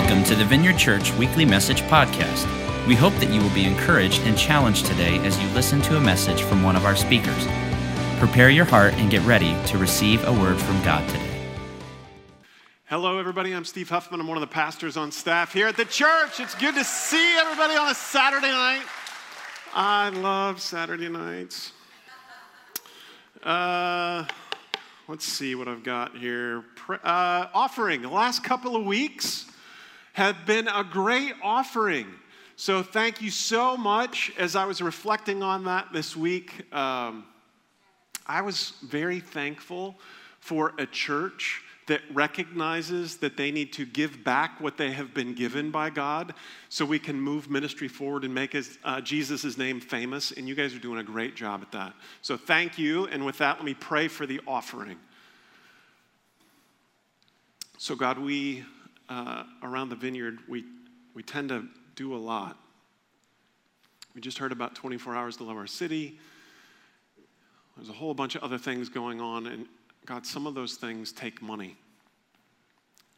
Welcome to the Vineyard Church Weekly Message Podcast. We hope that you will be encouraged and challenged today as you listen to a message from one of our speakers. Prepare your heart and get ready to receive a word from God today. Hello, everybody. I'm Steve Huffman. I'm one of the pastors on staff here at the church. It's good to see everybody on a Saturday night. I love Saturday nights. Uh, let's see what I've got here. Uh, offering. The last couple of weeks, have been a great offering. So thank you so much. As I was reflecting on that this week, um, I was very thankful for a church that recognizes that they need to give back what they have been given by God so we can move ministry forward and make uh, Jesus' name famous. And you guys are doing a great job at that. So thank you. And with that, let me pray for the offering. So, God, we uh, around the vineyard, we, we tend to do a lot. We just heard about 24 Hours to Love Our City. There's a whole bunch of other things going on, and God, some of those things take money.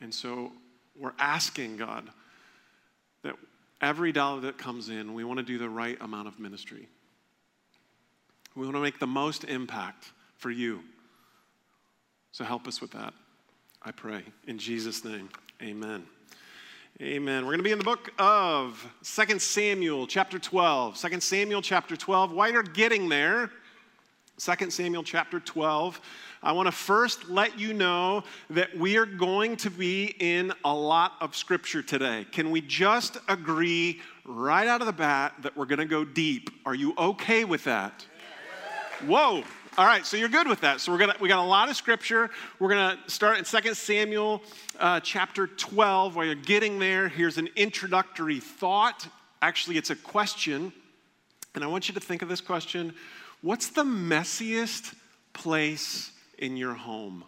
And so we're asking God that every dollar that comes in, we want to do the right amount of ministry. We want to make the most impact for you. So help us with that, I pray. In Jesus' name. Amen. Amen. We're going to be in the book of 2 Samuel, chapter 12. 2 Samuel, chapter 12. While you're getting there, 2 Samuel, chapter 12, I want to first let you know that we are going to be in a lot of scripture today. Can we just agree right out of the bat that we're going to go deep? Are you okay with that? Whoa. All right, so you're good with that. So we're gonna we got a lot of scripture. We're gonna start in 2 Samuel uh, chapter 12. While you're getting there, here's an introductory thought. Actually, it's a question, and I want you to think of this question: What's the messiest place in your home?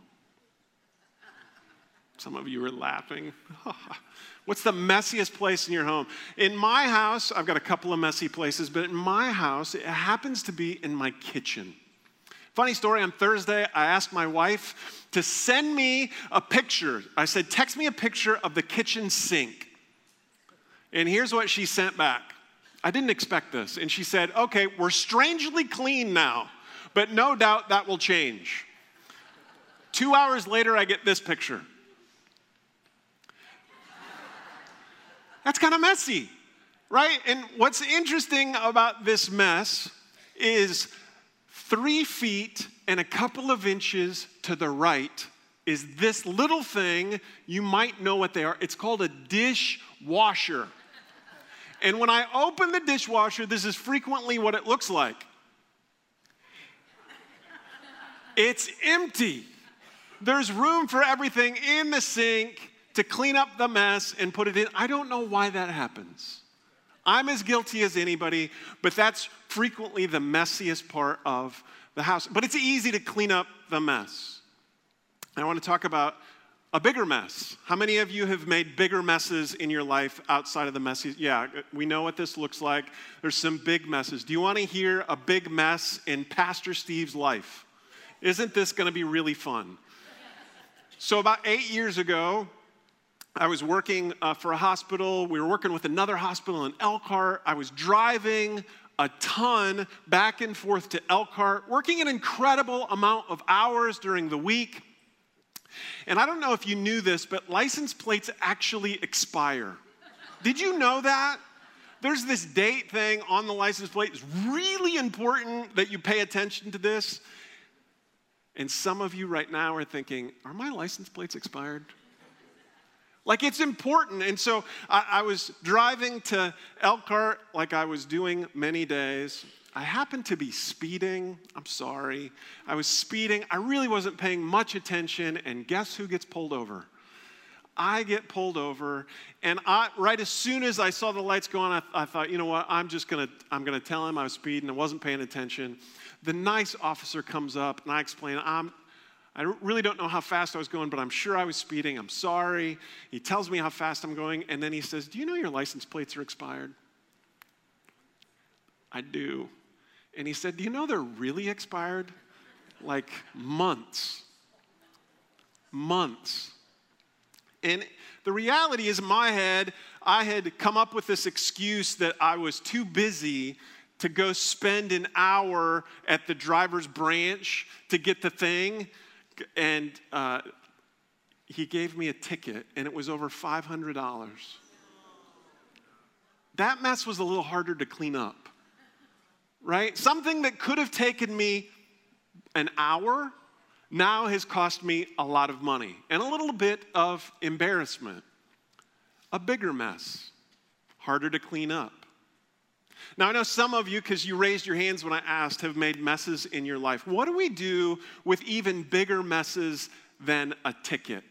Some of you are laughing. What's the messiest place in your home? In my house, I've got a couple of messy places, but in my house, it happens to be in my kitchen. Funny story, on Thursday, I asked my wife to send me a picture. I said, text me a picture of the kitchen sink. And here's what she sent back. I didn't expect this. And she said, okay, we're strangely clean now, but no doubt that will change. Two hours later, I get this picture. That's kind of messy, right? And what's interesting about this mess is three feet and a couple of inches to the right is this little thing. You might know what they are. It's called a dishwasher. And when I open the dishwasher, this is frequently what it looks like it's empty. There's room for everything in the sink to clean up the mess and put it in. I don't know why that happens. I'm as guilty as anybody, but that's frequently the messiest part of the house. But it's easy to clean up the mess. I want to talk about a bigger mess. How many of you have made bigger messes in your life outside of the messy? Yeah, we know what this looks like. There's some big messes. Do you want to hear a big mess in Pastor Steve's life? Isn't this going to be really fun? So, about eight years ago, I was working uh, for a hospital. We were working with another hospital in Elkhart. I was driving a ton back and forth to Elkhart, working an incredible amount of hours during the week. And I don't know if you knew this, but license plates actually expire. Did you know that? There's this date thing on the license plate. It's really important that you pay attention to this. And some of you right now are thinking, are my license plates expired? Like it's important. And so I, I, was driving to Elkhart like I was doing many days. I happened to be speeding. I'm sorry. I was speeding. I really wasn't paying much attention. And guess who gets pulled over? I get pulled over, and I, right as soon as I saw the lights go on, I, I thought, you know what? I'm just gonna, I'm gonna tell him I was speeding. I wasn't paying attention. The nice officer comes up, and I explain, I'm, I really don't know how fast I was going, but I'm sure I was speeding. I'm sorry. He tells me how fast I'm going, and then he says, Do you know your license plates are expired? I do. And he said, Do you know they're really expired? Like months. Months. And the reality is, in my head, I had come up with this excuse that I was too busy to go spend an hour at the driver's branch to get the thing. And uh, he gave me a ticket, and it was over $500. That mess was a little harder to clean up, right? Something that could have taken me an hour now has cost me a lot of money and a little bit of embarrassment. A bigger mess, harder to clean up. Now, I know some of you, because you raised your hands when I asked, have made messes in your life. What do we do with even bigger messes than a ticket?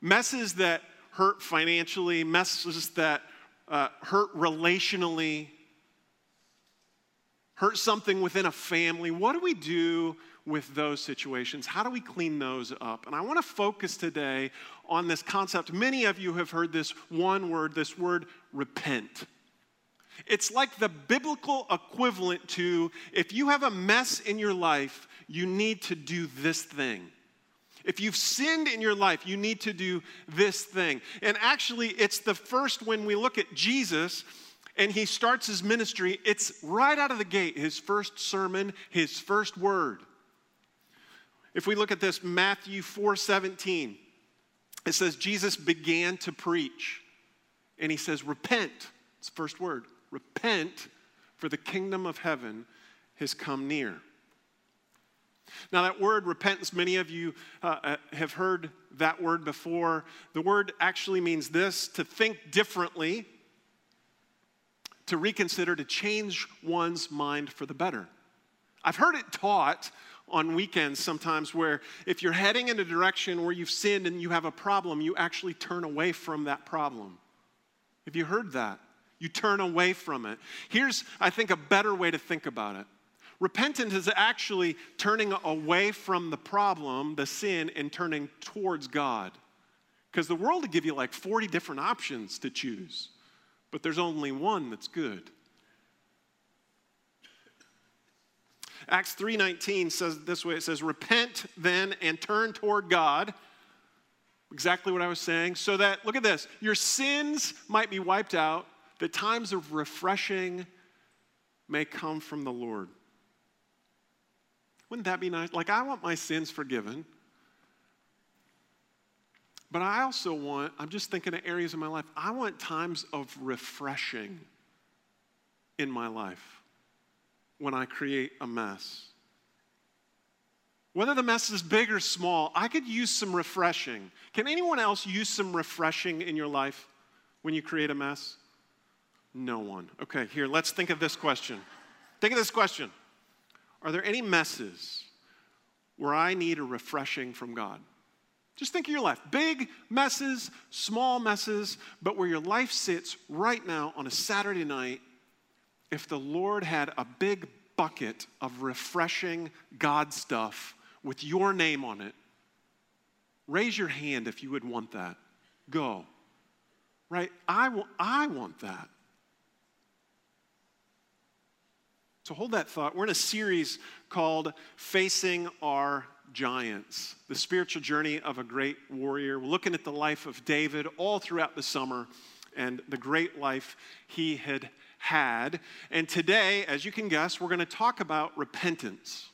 Messes that hurt financially, messes that uh, hurt relationally, hurt something within a family. What do we do with those situations? How do we clean those up? And I want to focus today on this concept. Many of you have heard this one word, this word repent. It's like the biblical equivalent to if you have a mess in your life, you need to do this thing. If you've sinned in your life, you need to do this thing. And actually, it's the first when we look at Jesus and he starts his ministry, it's right out of the gate, his first sermon, his first word. If we look at this, Matthew 4 17, it says, Jesus began to preach. And he says, Repent. It's the first word. Repent, for the kingdom of heaven has come near. Now, that word repentance, many of you uh, uh, have heard that word before. The word actually means this to think differently, to reconsider, to change one's mind for the better. I've heard it taught on weekends sometimes where if you're heading in a direction where you've sinned and you have a problem, you actually turn away from that problem. Have you heard that? You turn away from it. Here's, I think, a better way to think about it. Repentance is actually turning away from the problem, the sin, and turning towards God. Because the world will give you like 40 different options to choose, but there's only one that's good. Acts 3:19 says this way it says repent then and turn toward God exactly what I was saying so that look at this your sins might be wiped out the times of refreshing may come from the Lord. Wouldn't that be nice? Like, I want my sins forgiven. But I also want, I'm just thinking of areas of my life, I want times of refreshing in my life when I create a mess. Whether the mess is big or small, I could use some refreshing. Can anyone else use some refreshing in your life when you create a mess? No one. Okay, here, let's think of this question. Think of this question Are there any messes where I need a refreshing from God? Just think of your life big messes, small messes, but where your life sits right now on a Saturday night. If the Lord had a big bucket of refreshing God stuff with your name on it, raise your hand if you would want that. Go. Right? I, w- I want that. So hold that thought. We're in a series called Facing Our Giants, the spiritual journey of a great warrior. We're looking at the life of David all throughout the summer and the great life he had had. And today, as you can guess, we're going to talk about repentance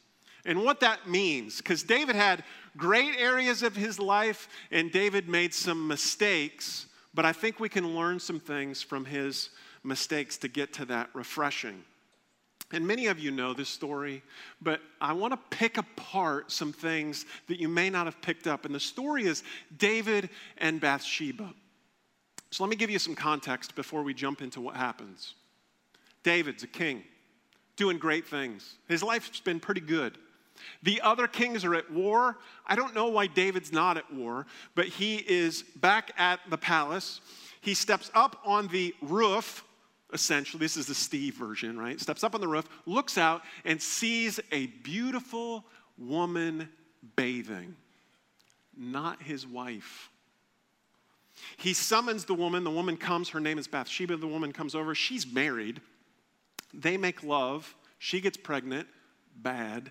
and what that means. Because David had great areas of his life and David made some mistakes, but I think we can learn some things from his mistakes to get to that refreshing. And many of you know this story, but I want to pick apart some things that you may not have picked up. And the story is David and Bathsheba. So let me give you some context before we jump into what happens. David's a king, doing great things. His life's been pretty good. The other kings are at war. I don't know why David's not at war, but he is back at the palace. He steps up on the roof essentially, this is the Steve version, right? Steps up on the roof, looks out, and sees a beautiful woman bathing, not his wife. He summons the woman. The woman comes. Her name is Bathsheba. The woman comes over. She's married. They make love. She gets pregnant. Bad.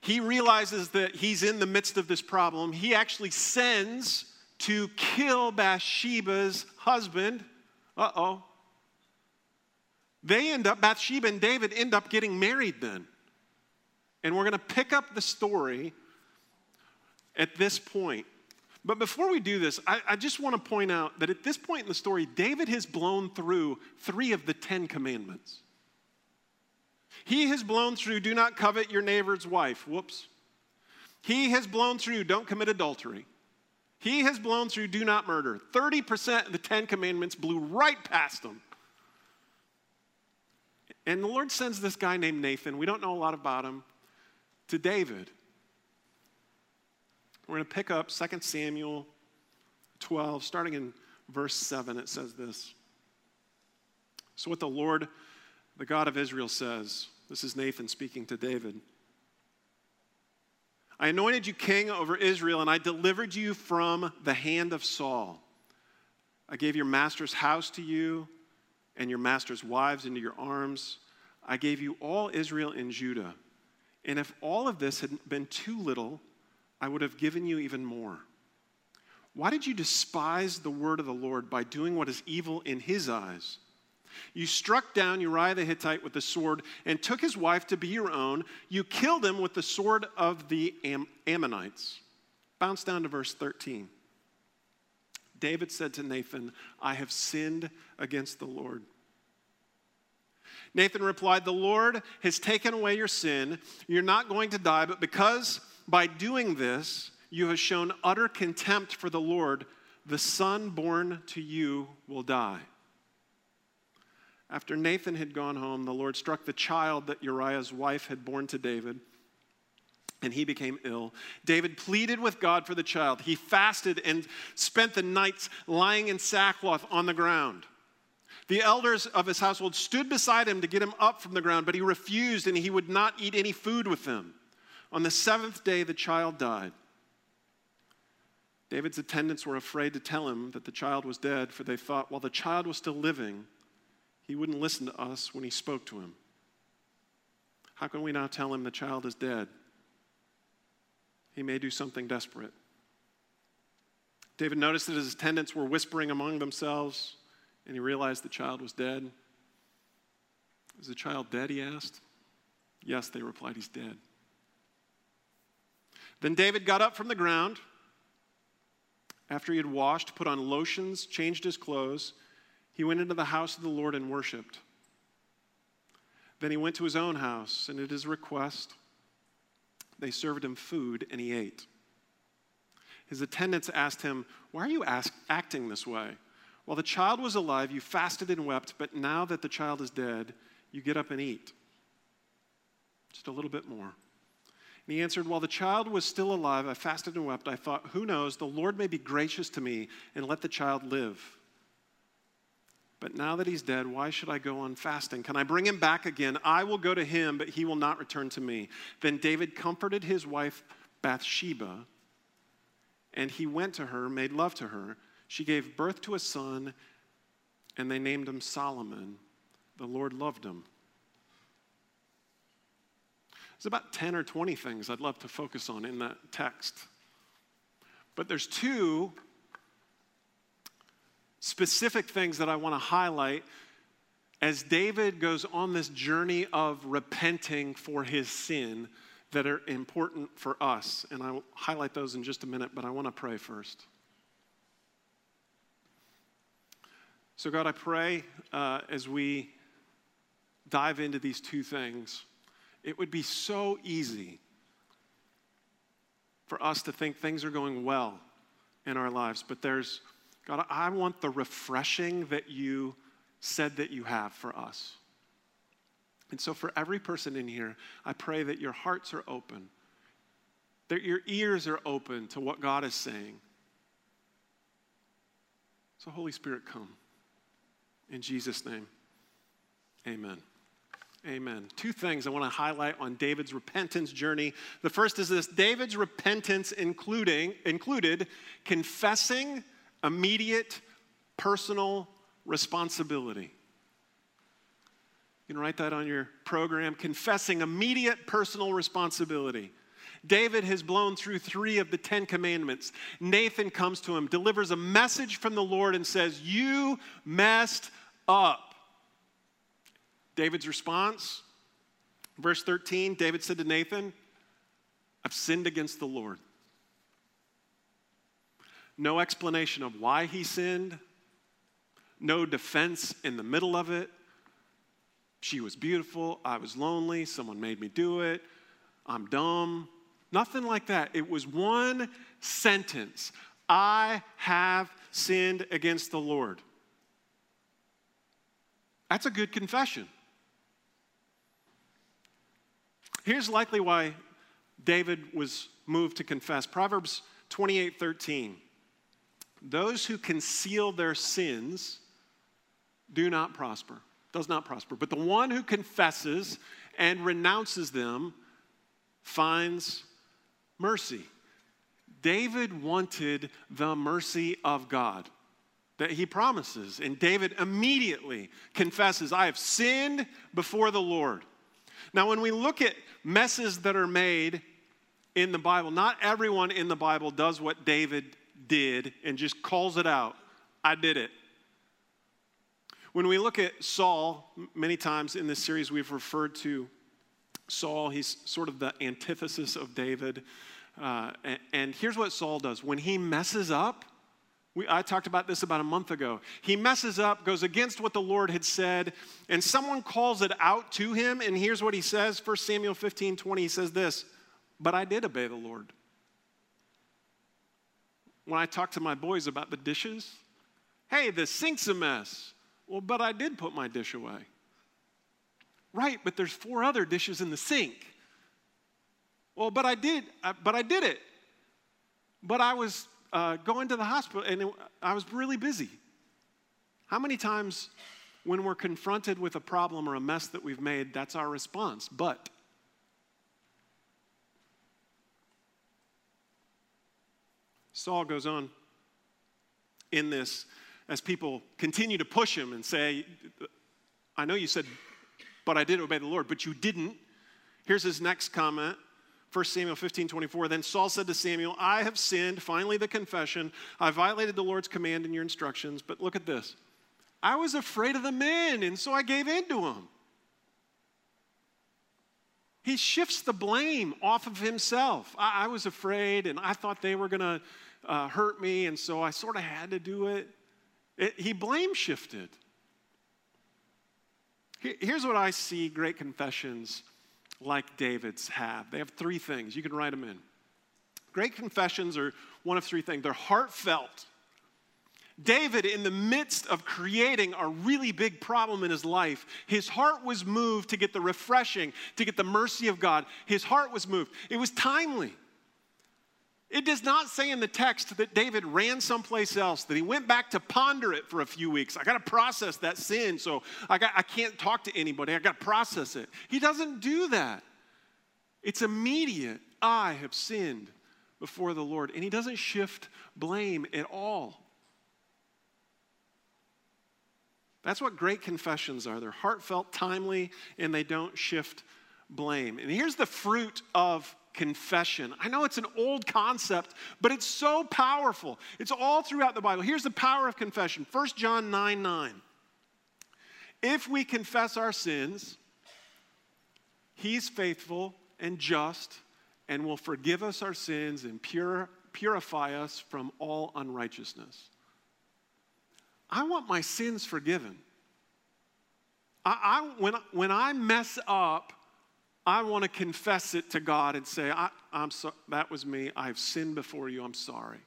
he realizes that he's in the midst of this problem. He actually sends to kill Bathsheba's husband. Uh oh. They end up, Bathsheba and David end up getting married then. And we're going to pick up the story at this point. But before we do this, I, I just want to point out that at this point in the story, David has blown through three of the Ten Commandments. He has blown through, do not covet your neighbor's wife. Whoops. He has blown through, don't commit adultery. He has blown through, do not murder. 30% of the Ten Commandments blew right past him. And the Lord sends this guy named Nathan, we don't know a lot about him, to David. We're going to pick up 2 Samuel 12, starting in verse 7. It says this. So, what the Lord, the God of Israel, says this is Nathan speaking to David. I anointed you king over Israel, and I delivered you from the hand of Saul. I gave your master's house to you and your master's wives into your arms. I gave you all Israel and Judah. And if all of this had been too little, I would have given you even more. Why did you despise the word of the Lord by doing what is evil in his eyes? You struck down Uriah the Hittite with the sword and took his wife to be your own. You killed him with the sword of the Am- Ammonites. Bounce down to verse 13. David said to Nathan, I have sinned against the Lord. Nathan replied, The Lord has taken away your sin. You're not going to die, but because by doing this, you have shown utter contempt for the Lord. The son born to you will die. After Nathan had gone home, the Lord struck the child that Uriah's wife had borne to David, and he became ill. David pleaded with God for the child. He fasted and spent the nights lying in sackcloth on the ground. The elders of his household stood beside him to get him up from the ground, but he refused and he would not eat any food with them. On the seventh day, the child died. David's attendants were afraid to tell him that the child was dead, for they thought while the child was still living, he wouldn't listen to us when he spoke to him. How can we now tell him the child is dead? He may do something desperate. David noticed that his attendants were whispering among themselves, and he realized the child was dead. Is the child dead? He asked. Yes, they replied, he's dead. Then David got up from the ground after he had washed, put on lotions, changed his clothes. He went into the house of the Lord and worshiped. Then he went to his own house, and at his request, they served him food, and he ate. His attendants asked him, Why are you ask, acting this way? While the child was alive, you fasted and wept, but now that the child is dead, you get up and eat. Just a little bit more. And he answered, While the child was still alive, I fasted and wept. I thought, Who knows? The Lord may be gracious to me and let the child live. But now that he's dead, why should I go on fasting? Can I bring him back again? I will go to him, but he will not return to me. Then David comforted his wife Bathsheba, and he went to her, made love to her. She gave birth to a son, and they named him Solomon. The Lord loved him. There's about 10 or 20 things I'd love to focus on in that text. But there's two specific things that I want to highlight as David goes on this journey of repenting for his sin that are important for us. And I will highlight those in just a minute, but I want to pray first. So, God, I pray uh, as we dive into these two things it would be so easy for us to think things are going well in our lives, but there's, God, I want the refreshing that you said that you have for us. And so, for every person in here, I pray that your hearts are open, that your ears are open to what God is saying. So, Holy Spirit, come. In Jesus' name, amen. Amen. Two things I want to highlight on David's repentance journey. The first is this David's repentance including, included confessing immediate personal responsibility. You can write that on your program confessing immediate personal responsibility. David has blown through three of the Ten Commandments. Nathan comes to him, delivers a message from the Lord, and says, You messed up. David's response, verse 13 David said to Nathan, I've sinned against the Lord. No explanation of why he sinned, no defense in the middle of it. She was beautiful. I was lonely. Someone made me do it. I'm dumb. Nothing like that. It was one sentence I have sinned against the Lord. That's a good confession. Here's likely why David was moved to confess. Proverbs 28 13. Those who conceal their sins do not prosper, does not prosper. But the one who confesses and renounces them finds mercy. David wanted the mercy of God that he promises. And David immediately confesses, I have sinned before the Lord. Now, when we look at messes that are made in the Bible, not everyone in the Bible does what David did and just calls it out. I did it. When we look at Saul, many times in this series we've referred to Saul. He's sort of the antithesis of David. Uh, and, and, here's what Saul does when he messes up, we, I talked about this about a month ago. He messes up, goes against what the Lord had said, and someone calls it out to him. And here's what he says 1 Samuel 15 20. He says this, But I did obey the Lord. When I talk to my boys about the dishes, hey, the sink's a mess. Well, but I did put my dish away. Right, but there's four other dishes in the sink. Well, but I did, but I did it. But I was uh, going to the hospital and it, I was really busy. How many times when we're confronted with a problem or a mess that we've made, that's our response? But. Saul goes on in this as people continue to push him and say, I know you said but I did obey the Lord. But you didn't. Here's his next comment. 1 Samuel 15, 24. Then Saul said to Samuel, I have sinned. Finally, the confession. I violated the Lord's command and your instructions. But look at this. I was afraid of the men, and so I gave in to them. He shifts the blame off of himself. I, I was afraid, and I thought they were going to uh, hurt me, and so I sort of had to do it. it he blame shifted. Here's what I see great confessions like David's have. They have three things. You can write them in. Great confessions are one of three things they're heartfelt. David, in the midst of creating a really big problem in his life, his heart was moved to get the refreshing, to get the mercy of God. His heart was moved. It was timely. It does not say in the text that David ran someplace else, that he went back to ponder it for a few weeks. I got to process that sin, so I, got, I can't talk to anybody. I got to process it. He doesn't do that. It's immediate. I have sinned before the Lord. And he doesn't shift blame at all. That's what great confessions are. They're heartfelt, timely, and they don't shift blame. And here's the fruit of confession. I know it's an old concept, but it's so powerful. It's all throughout the Bible. Here's the power of confession 1 John 9 9. If we confess our sins, he's faithful and just and will forgive us our sins and pure, purify us from all unrighteousness. I want my sins forgiven. I, I, when, when I mess up, I want to confess it to God and say, I, am so, that was me. I've sinned before you. I'm sorry.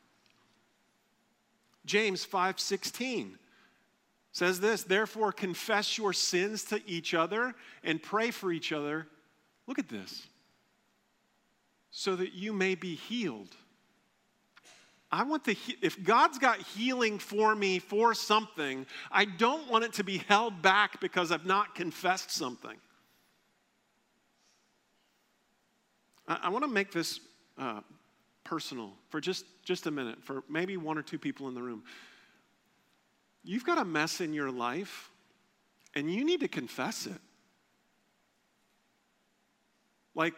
James 5:16 says this, therefore confess your sins to each other and pray for each other. Look at this. So that you may be healed. I want the if God's got healing for me for something, I don't want it to be held back because I've not confessed something. I, I want to make this uh, personal for just, just a minute, for maybe one or two people in the room. You've got a mess in your life, and you need to confess it. Like,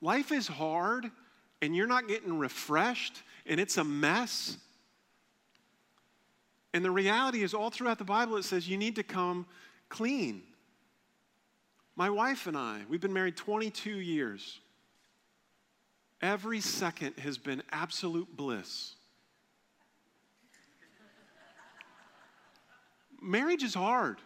life is hard and you're not getting refreshed and it's a mess. And the reality is, all throughout the Bible, it says you need to come clean. My wife and I, we've been married 22 years. Every second has been absolute bliss. Marriage is hard.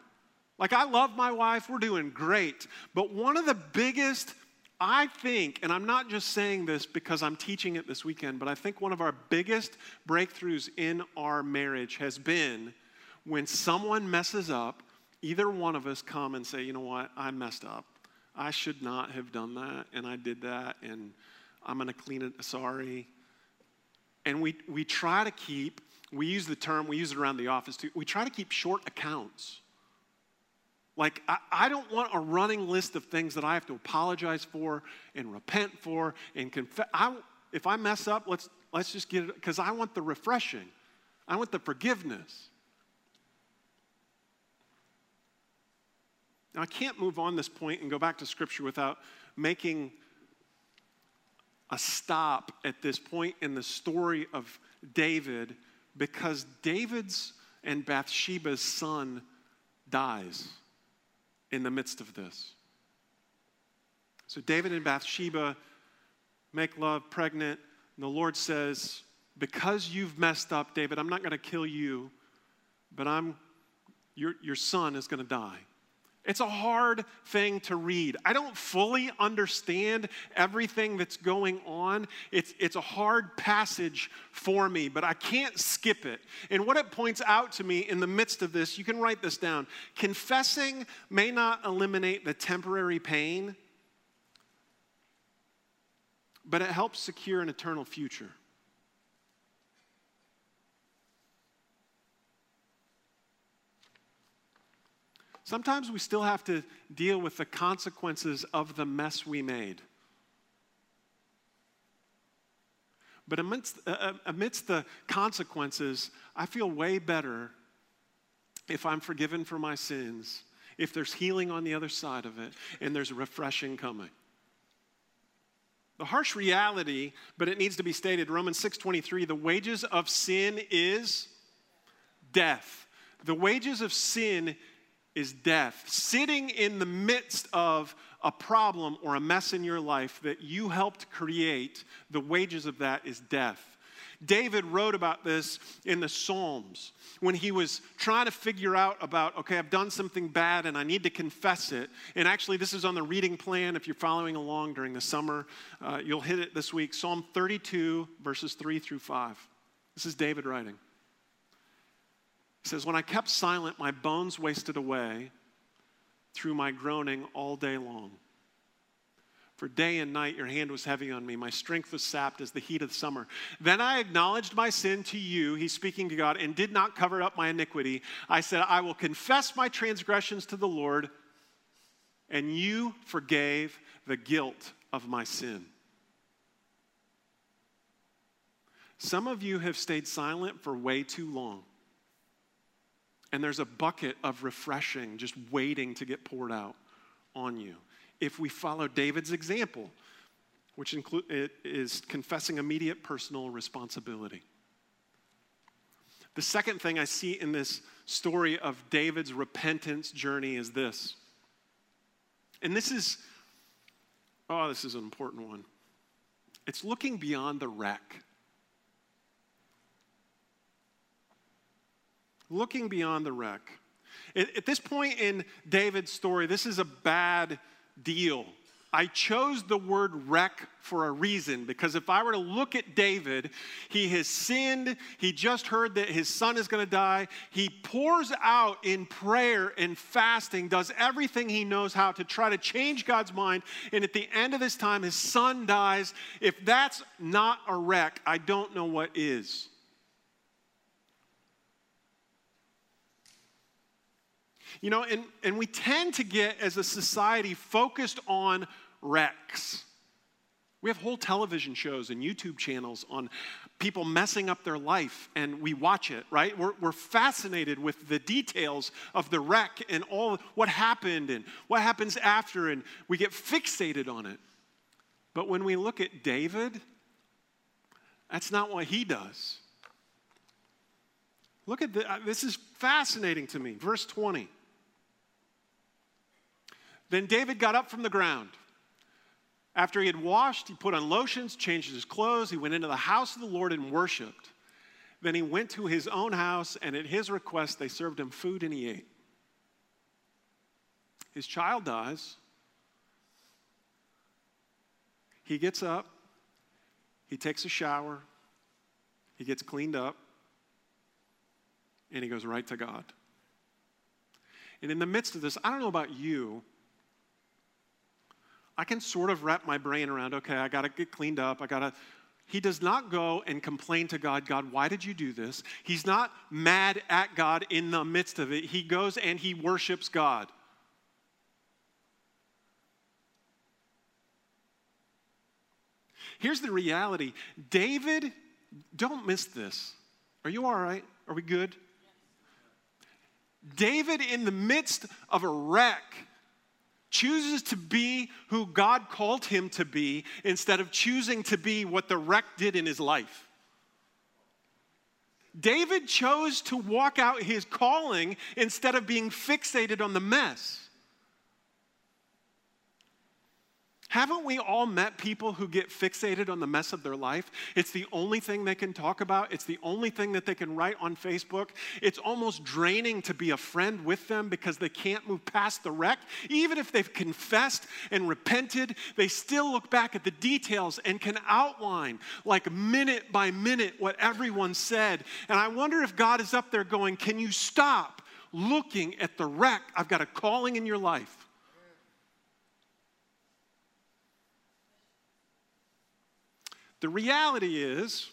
Like, I love my wife, we're doing great. But one of the biggest, I think, and I'm not just saying this because I'm teaching it this weekend, but I think one of our biggest breakthroughs in our marriage has been when someone messes up, either one of us come and say, you know what, I messed up. I should not have done that, and I did that, and I'm going to clean it, sorry. And we, we try to keep, we use the term, we use it around the office too, we try to keep short accounts. Like, I, I, don't want a running list of things that I have to apologize for and repent for and confess. I, if I mess up, let's, let's just get it, because I want the refreshing, I want the forgiveness. Now, I can't move on this point and go back to Scripture without making a stop at this point in the story of David because David's and Bathsheba's son dies in the midst of this. So David and Bathsheba make love, pregnant, and the Lord says, Because you've messed up, David, I'm not going to kill you, but I'm, your, your son is going to die. It's a hard thing to read. I don't fully understand everything that's going on. It's, it's a hard passage for me, but I can't skip it. And what it points out to me in the midst of this, you can write this down. Confessing may not eliminate the temporary pain, but it helps secure an eternal future. Sometimes we still have to deal with the consequences of the mess we made. But amidst, uh, uh, amidst the consequences, I feel way better if I'm forgiven for my sins, if there's healing on the other side of it, and there's refreshing coming. The harsh reality, but it needs to be stated, Romans 6:23, the wages of sin is death. The wages of sin is death. Sitting in the midst of a problem or a mess in your life that you helped create, the wages of that is death. David wrote about this in the Psalms when he was trying to figure out about, okay, I've done something bad and I need to confess it. And actually, this is on the reading plan. If you're following along during the summer, uh, you'll hit it this week. Psalm 32, verses 3 through 5. This is David writing. He says, When I kept silent, my bones wasted away through my groaning all day long. For day and night your hand was heavy on me. My strength was sapped as the heat of summer. Then I acknowledged my sin to you, he's speaking to God, and did not cover up my iniquity. I said, I will confess my transgressions to the Lord, and you forgave the guilt of my sin. Some of you have stayed silent for way too long and there's a bucket of refreshing just waiting to get poured out on you. If we follow David's example, which include, it is confessing immediate personal responsibility. The second thing I see in this story of David's repentance journey is this. And this is, oh, this is an important one. It's looking beyond the wreck. Looking beyond the wreck. At, at this point in David's story, this is a bad deal. I chose the word wreck for a reason because if I were to look at David, he has sinned. He just heard that his son is going to die. He pours out in prayer and fasting, does everything he knows how to try to change God's mind. And at the end of this time, his son dies. If that's not a wreck, I don't know what is. You know, and, and we tend to get, as a society, focused on wrecks. We have whole television shows and YouTube channels on people messing up their life, and we watch it, right? We're, we're fascinated with the details of the wreck and all what happened and what happens after, and we get fixated on it. But when we look at David, that's not what he does. Look at uh, this is fascinating to me. Verse 20. Then David got up from the ground. After he had washed, he put on lotions, changed his clothes, he went into the house of the Lord and worshiped. Then he went to his own house, and at his request, they served him food and he ate. His child dies. He gets up, he takes a shower, he gets cleaned up, and he goes right to God. And in the midst of this, I don't know about you, I can sort of wrap my brain around, okay, I got to get cleaned up. I got to. He does not go and complain to God, God, why did you do this? He's not mad at God in the midst of it. He goes and he worships God. Here's the reality David, don't miss this. Are you all right? Are we good? David, in the midst of a wreck, chooses to be who God called him to be instead of choosing to be what the wreck did in his life. David chose to walk out his calling instead of being fixated on the mess. Haven't we all met people who get fixated on the mess of their life? It's the only thing they can talk about, it's the only thing that they can write on Facebook. It's almost draining to be a friend with them because they can't move past the wreck. Even if they've confessed and repented, they still look back at the details and can outline, like minute by minute, what everyone said. And I wonder if God is up there going, Can you stop looking at the wreck? I've got a calling in your life. The reality is,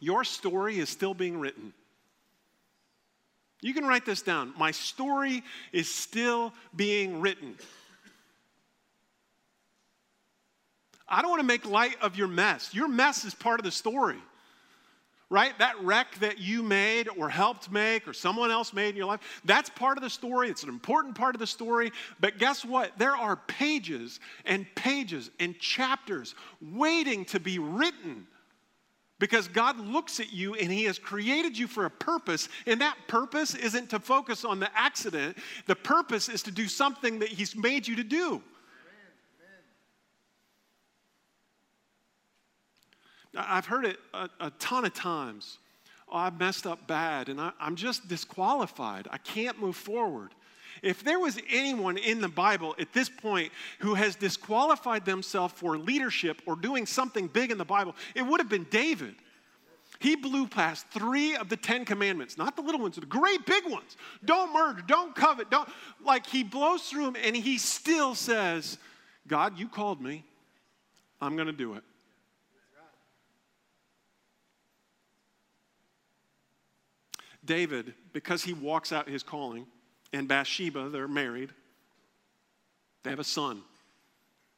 your story is still being written. You can write this down. My story is still being written. I don't want to make light of your mess. Your mess is part of the story right? That wreck that you made or helped make or someone else made in your life, that's part of the story. It's an important part of the story. But guess what? There are pages and pages and chapters waiting to be written because God looks at you and He has created you for a purpose, and that purpose isn't to focus on the accident. The purpose is to do something that He's made you to do. I've heard it a, a ton of times. Oh, I've messed up bad and I, I'm just disqualified. I can't move forward. If there was anyone in the Bible at this point who has disqualified themselves for leadership or doing something big in the Bible, it would have been David. He blew past three of the Ten Commandments, not the little ones, the great big ones. Don't murder, don't covet, don't. Like he blows through them and he still says, God, you called me. I'm going to do it. David, because he walks out his calling, and Bathsheba, they're married, they have a son.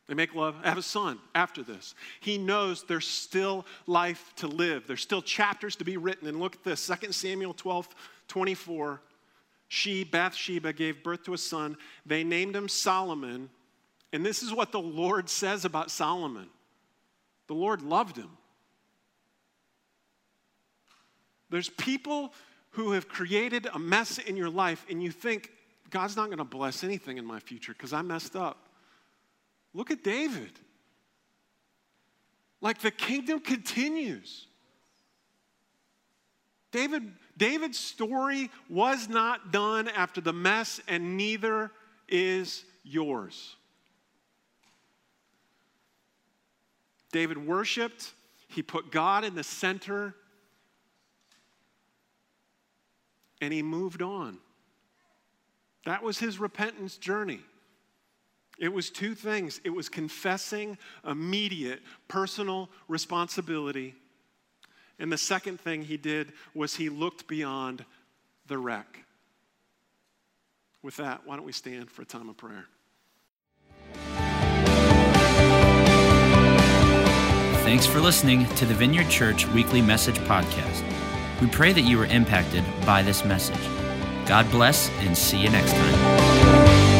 They make love, have a son after this. He knows there's still life to live. There's still chapters to be written. And look at this 2 Samuel 12, 24. She, Bathsheba, gave birth to a son. They named him Solomon. And this is what the Lord says about Solomon the Lord loved him. There's people who have created a mess in your life and you think, God's not going to bless anything in my future because I messed up. Look at David. Like the kingdom continues. David, David's story was not done after the mess, and neither is yours. David worshiped, he put God in the center and he moved on. That was his repentance journey. It was two things it was confessing immediate personal responsibility. And the second thing he did was he looked beyond the wreck. With that, why don't we stand for a time of prayer? Thanks for listening to the Vineyard Church Weekly Message Podcast. We pray that you were impacted by this message. God bless and see you next time.